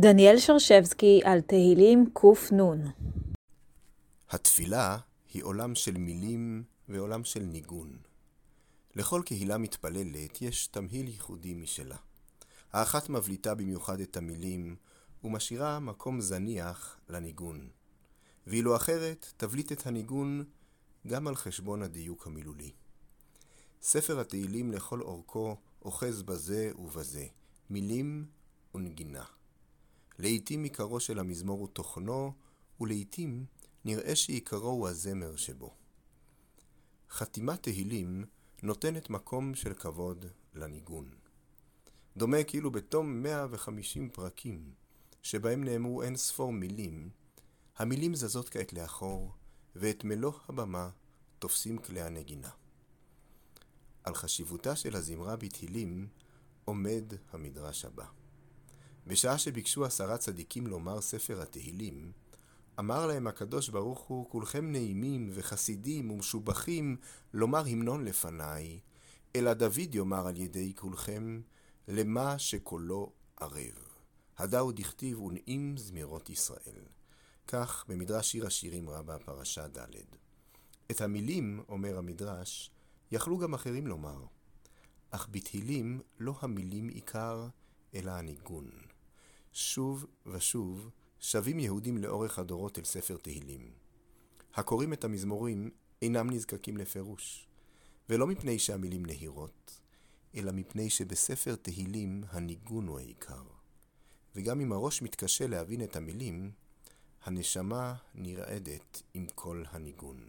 דניאל שרשבסקי על תהילים קנ. התפילה היא עולם של מילים ועולם של ניגון. לכל קהילה מתפללת יש תמהיל ייחודי משלה. האחת מבליטה במיוחד את המילים ומשאירה מקום זניח לניגון, ואילו אחרת תבליט את הניגון גם על חשבון הדיוק המילולי. ספר התהילים לכל אורכו אוחז בזה ובזה, מילים ונגינה. לעתים עיקרו של המזמור הוא תוכנו, ולעתים נראה שעיקרו הוא הזמר שבו. חתימת תהילים נותנת מקום של כבוד לניגון. דומה כאילו בתום 150 פרקים, שבהם נאמרו אין ספור מילים, המילים זזות כעת לאחור, ואת מלוא הבמה תופסים כלי הנגינה. על חשיבותה של הזמרה בתהילים עומד המדרש הבא. בשעה שביקשו עשרה צדיקים לומר ספר התהילים, אמר להם הקדוש ברוך הוא, כולכם נעימים וחסידים ומשובחים לומר המנון לפניי, אלא דוד יאמר על ידי כולכם, למה שקולו ערב. הדאו דכתיב ונעים זמירות ישראל. כך במדרש שיר השירים רבה, פרשה ד'. את המילים, אומר המדרש, יכלו גם אחרים לומר, אך בתהילים לא המילים עיקר, אלא הניגון. שוב ושוב שבים יהודים לאורך הדורות אל ספר תהילים. הקוראים את המזמורים אינם נזקקים לפירוש, ולא מפני שהמילים נהירות, אלא מפני שבספר תהילים הניגון הוא העיקר. וגם אם הראש מתקשה להבין את המילים, הנשמה נרעדת עם כל הניגון.